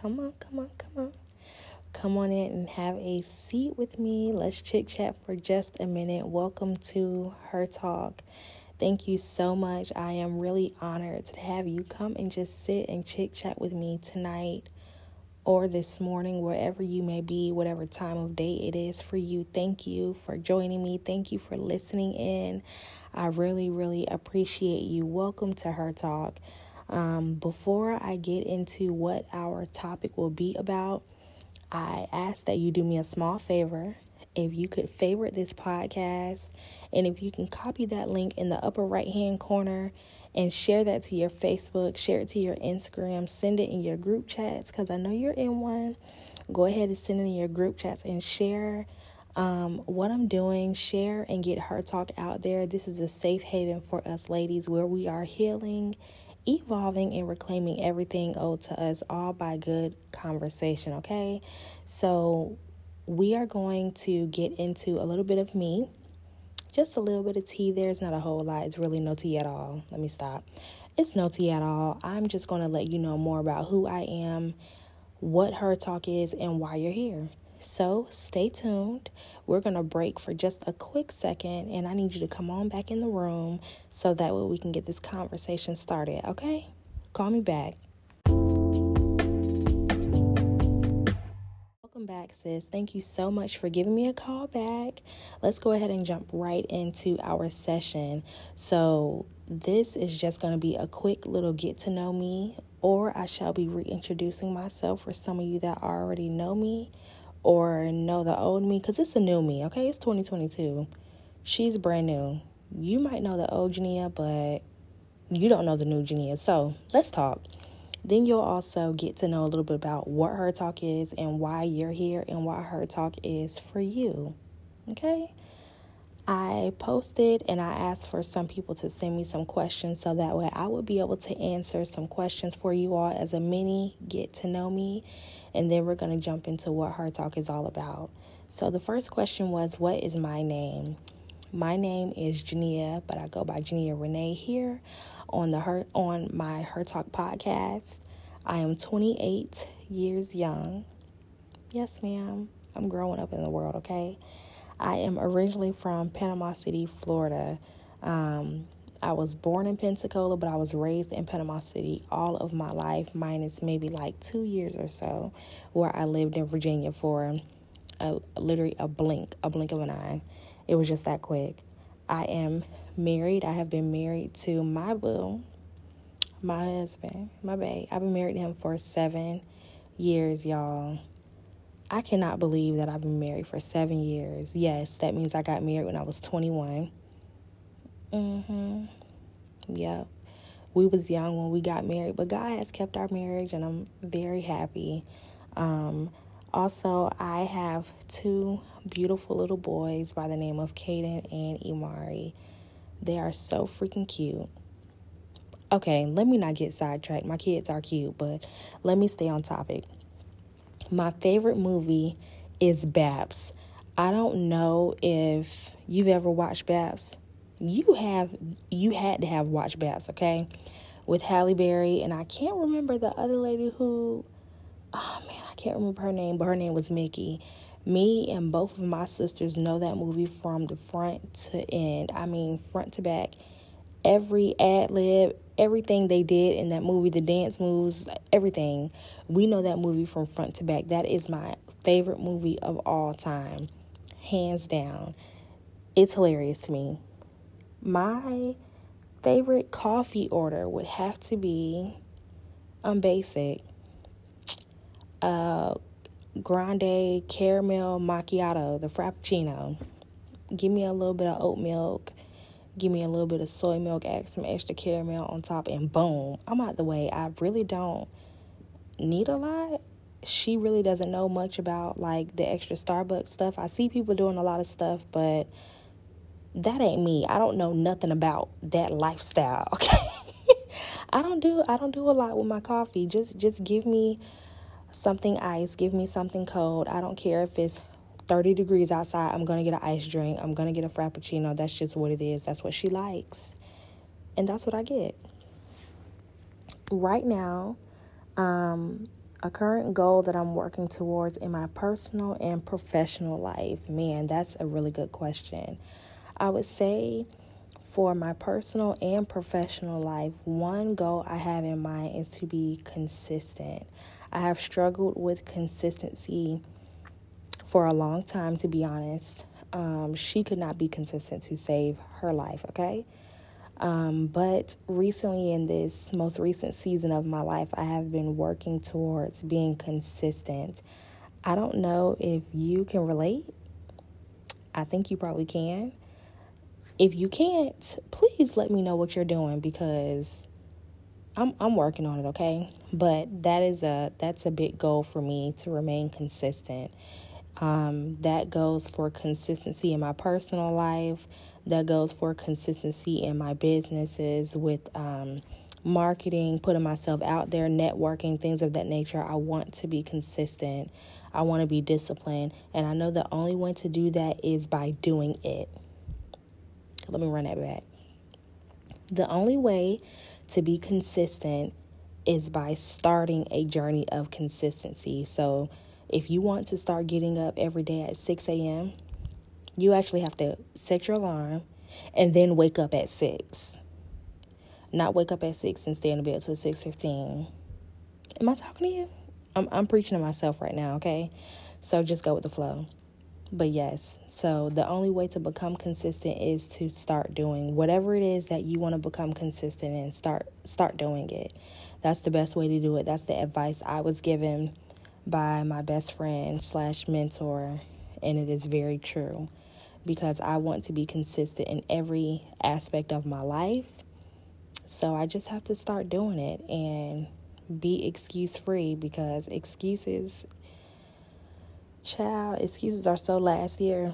Come on, come on, come on. Come on in and have a seat with me. Let's chit chat for just a minute. Welcome to Her Talk. Thank you so much. I am really honored to have you come and just sit and chit chat with me tonight or this morning, wherever you may be, whatever time of day it is for you. Thank you for joining me. Thank you for listening in. I really, really appreciate you. Welcome to Her Talk. Um, before I get into what our topic will be about, I ask that you do me a small favor. If you could favorite this podcast, and if you can copy that link in the upper right hand corner and share that to your Facebook, share it to your Instagram, send it in your group chats because I know you're in one. Go ahead and send it in your group chats and share um, what I'm doing, share and get her talk out there. This is a safe haven for us ladies where we are healing evolving and reclaiming everything owed to us, all by good conversation, okay? So, we are going to get into a little bit of me, just a little bit of tea. There's not a whole lot, it's really no tea at all. Let me stop. It's no tea at all. I'm just going to let you know more about who I am, what her talk is, and why you're here. So stay tuned. We're going to break for just a quick second, and I need you to come on back in the room so that way we can get this conversation started, okay? Call me back. Welcome back, sis. Thank you so much for giving me a call back. Let's go ahead and jump right into our session. So, this is just going to be a quick little get to know me, or I shall be reintroducing myself for some of you that already know me or know the old me because it's a new me, okay? It's 2022. She's brand new. You might know the old Jania, but you don't know the new Jania. So let's talk. Then you'll also get to know a little bit about what her talk is and why you're here and why her talk is for you. Okay? I posted and I asked for some people to send me some questions so that way I would be able to answer some questions for you all as a mini get to know me. And then we're going to jump into what Her Talk is all about. So the first question was, What is my name? My name is Jania, but I go by Jania Renee here on the her on my Her Talk podcast. I am 28 years young. Yes, ma'am. I'm growing up in the world, okay? I am originally from Panama City, Florida. Um, I was born in Pensacola, but I was raised in Panama City all of my life, minus maybe like two years or so, where I lived in Virginia for a, literally a blink, a blink of an eye. It was just that quick. I am married. I have been married to my boo, my husband, my babe. I've been married to him for seven years, y'all. I cannot believe that I've been married for seven years. Yes, that means I got married when I was 21. Mm-hmm. Yep. We was young when we got married, but God has kept our marriage and I'm very happy. Um, also, I have two beautiful little boys by the name of Caden and Imari. They are so freaking cute. Okay, let me not get sidetracked. My kids are cute, but let me stay on topic. My favorite movie is Babs. I don't know if you've ever watched Babs. You have you had to have watched B.A.P.S., okay? With Halle Berry and I can't remember the other lady who oh man, I can't remember her name, but her name was Mickey. Me and both of my sisters know that movie from the front to end. I mean, front to back. Every ad lib, everything they did in that movie, the dance moves, everything. We know that movie from front to back. That is my favorite movie of all time, hands down. It's hilarious to me. My favorite coffee order would have to be um basic. Uh grande caramel macchiato, the frappuccino. Give me a little bit of oat milk give me a little bit of soy milk, add some extra caramel on top, and boom, I'm out the way. I really don't need a lot. She really doesn't know much about like the extra Starbucks stuff. I see people doing a lot of stuff, but that ain't me. I don't know nothing about that lifestyle, okay? I don't do I don't do a lot with my coffee. Just just give me something ice, give me something cold. I don't care if it's 30 degrees outside, I'm going to get an ice drink. I'm going to get a frappuccino. That's just what it is. That's what she likes. And that's what I get. Right now, um, a current goal that I'm working towards in my personal and professional life. Man, that's a really good question. I would say for my personal and professional life, one goal I have in mind is to be consistent. I have struggled with consistency for a long time, to be honest. Um, she could not be consistent to save her life, okay? Um, but recently, in this most recent season of my life, I have been working towards being consistent. I don't know if you can relate. I think you probably can. If you can't, please let me know what you're doing because I'm I'm working on it, okay? But that is a that's a big goal for me to remain consistent. Um, that goes for consistency in my personal life that goes for consistency in my businesses with um, marketing, putting myself out there, networking, things of that nature. I want to be consistent. I want to be disciplined. And I know the only way to do that is by doing it. Let me run that back. The only way to be consistent is by starting a journey of consistency. So, if you want to start getting up every day at 6 a.m., you actually have to set your alarm and then wake up at 6. Not wake up at 6 and stay in bed till 6.15. Am I talking to you? I'm, I'm preaching to myself right now, okay? So just go with the flow. But yes, so the only way to become consistent is to start doing whatever it is that you want to become consistent and start start doing it. That's the best way to do it. That's the advice I was given by my best friend slash mentor, and it is very true because I want to be consistent in every aspect of my life. So I just have to start doing it and be excuse free because excuses, child, excuses are so last year.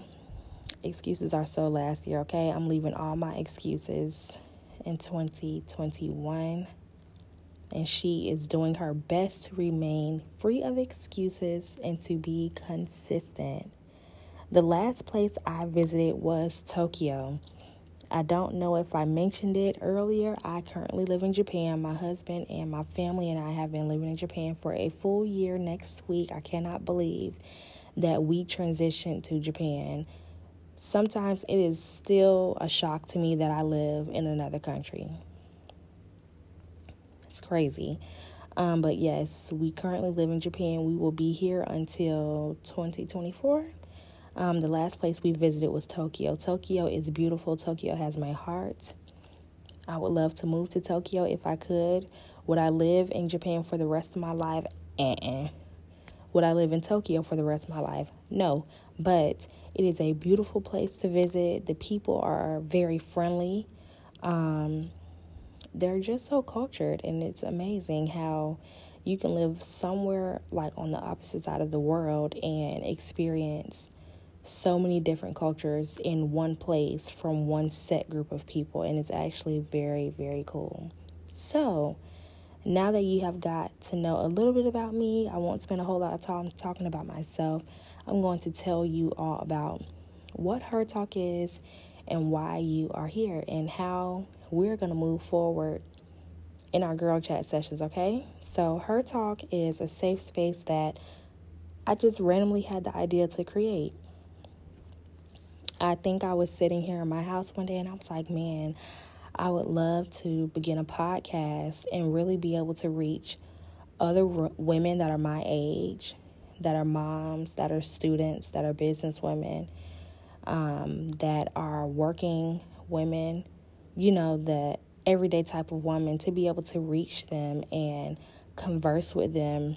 Excuses are so last year, okay? I'm leaving all my excuses in 2021. And she is doing her best to remain free of excuses and to be consistent. The last place I visited was Tokyo. I don't know if I mentioned it earlier. I currently live in Japan. My husband and my family and I have been living in Japan for a full year next week. I cannot believe that we transitioned to Japan. Sometimes it is still a shock to me that I live in another country. Crazy. Um, but yes, we currently live in Japan. We will be here until 2024. Um, the last place we visited was Tokyo. Tokyo is beautiful. Tokyo has my heart. I would love to move to Tokyo if I could. Would I live in Japan for the rest of my life? Uh-uh. Would I live in Tokyo for the rest of my life? No. But it is a beautiful place to visit. The people are very friendly. Um, they're just so cultured, and it's amazing how you can live somewhere like on the opposite side of the world and experience so many different cultures in one place from one set group of people, and it's actually very, very cool. So, now that you have got to know a little bit about me, I won't spend a whole lot of time talking about myself. I'm going to tell you all about what Her Talk is and why you are here and how we're going to move forward in our girl chat sessions, okay? So, Her Talk is a safe space that I just randomly had the idea to create. I think I was sitting here in my house one day and I was like, man, I would love to begin a podcast and really be able to reach other r- women that are my age, that are moms, that are students, that are business women, um, that are working women, you know, the everyday type of woman, to be able to reach them and converse with them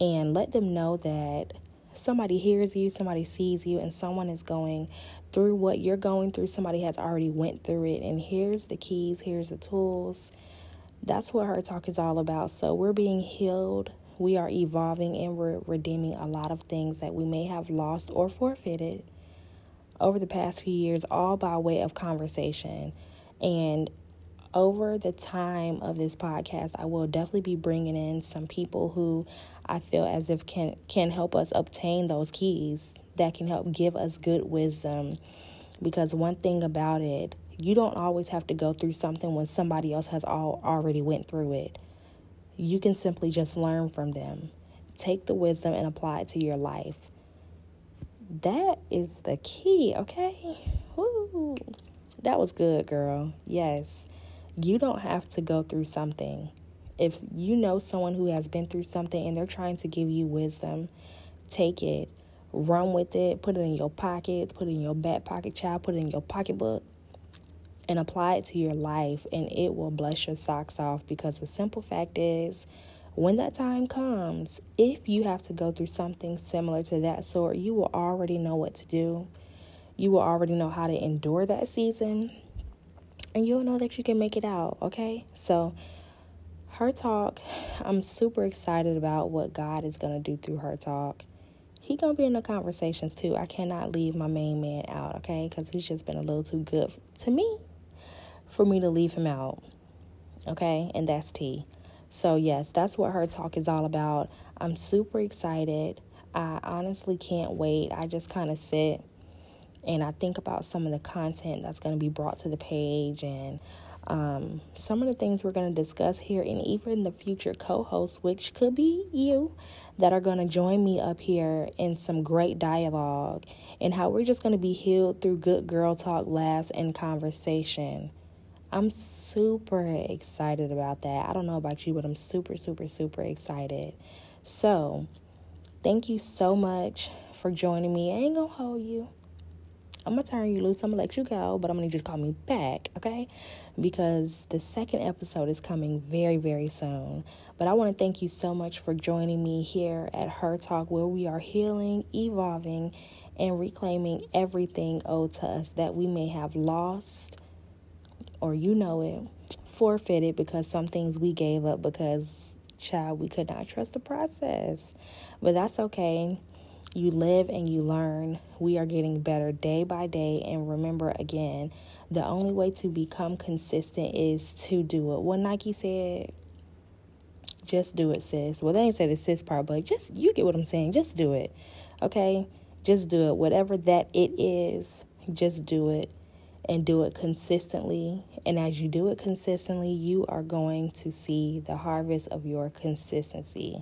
and let them know that somebody hears you, somebody sees you, and someone is going through what you're going through. Somebody has already went through it, and here's the keys, here's the tools. That's what her talk is all about. So we're being healed, we are evolving, and we're redeeming a lot of things that we may have lost or forfeited over the past few years, all by way of conversation. And over the time of this podcast, I will definitely be bringing in some people who I feel as if can can help us obtain those keys that can help give us good wisdom. Because one thing about it, you don't always have to go through something when somebody else has all already went through it. You can simply just learn from them. take the wisdom and apply it to your life. That is the key, okay? Woo. That was good, girl. Yes. You don't have to go through something. If you know someone who has been through something and they're trying to give you wisdom, take it, run with it, put it in your pocket, put it in your back pocket, child, put it in your pocketbook, and apply it to your life, and it will bless your socks off because the simple fact is, when that time comes, if you have to go through something similar to that sort, you will already know what to do. You will already know how to endure that season, and you'll know that you can make it out, okay? So, her talk, I'm super excited about what God is going to do through her talk. He going to be in the conversations too. I cannot leave my main man out, okay? Cuz he's just been a little too good to me for me to leave him out. Okay? And that's T. So, yes, that's what her talk is all about. I'm super excited. I honestly can't wait. I just kind of sit and I think about some of the content that's going to be brought to the page and um, some of the things we're going to discuss here, and even the future co hosts, which could be you, that are going to join me up here in some great dialogue, and how we're just going to be healed through good girl talk, laughs, and conversation. I'm super excited about that. I don't know about you, but I'm super, super, super excited. So, thank you so much for joining me. I ain't gonna hold you. I'm gonna turn you loose. I'm gonna let you go, but I'm gonna need you to call me back, okay? Because the second episode is coming very, very soon. But I want to thank you so much for joining me here at Her Talk, where we are healing, evolving, and reclaiming everything owed to us that we may have lost or you know it, forfeited because some things we gave up because, child, we could not trust the process. But that's okay. You live and you learn. We are getting better day by day. And remember again, the only way to become consistent is to do it. What Nike said, just do it, sis. Well, they ain't say the sis part, but just, you get what I'm saying. Just do it. Okay? Just do it. Whatever that it is, just do it and do it consistently. And as you do it consistently, you are going to see the harvest of your consistency.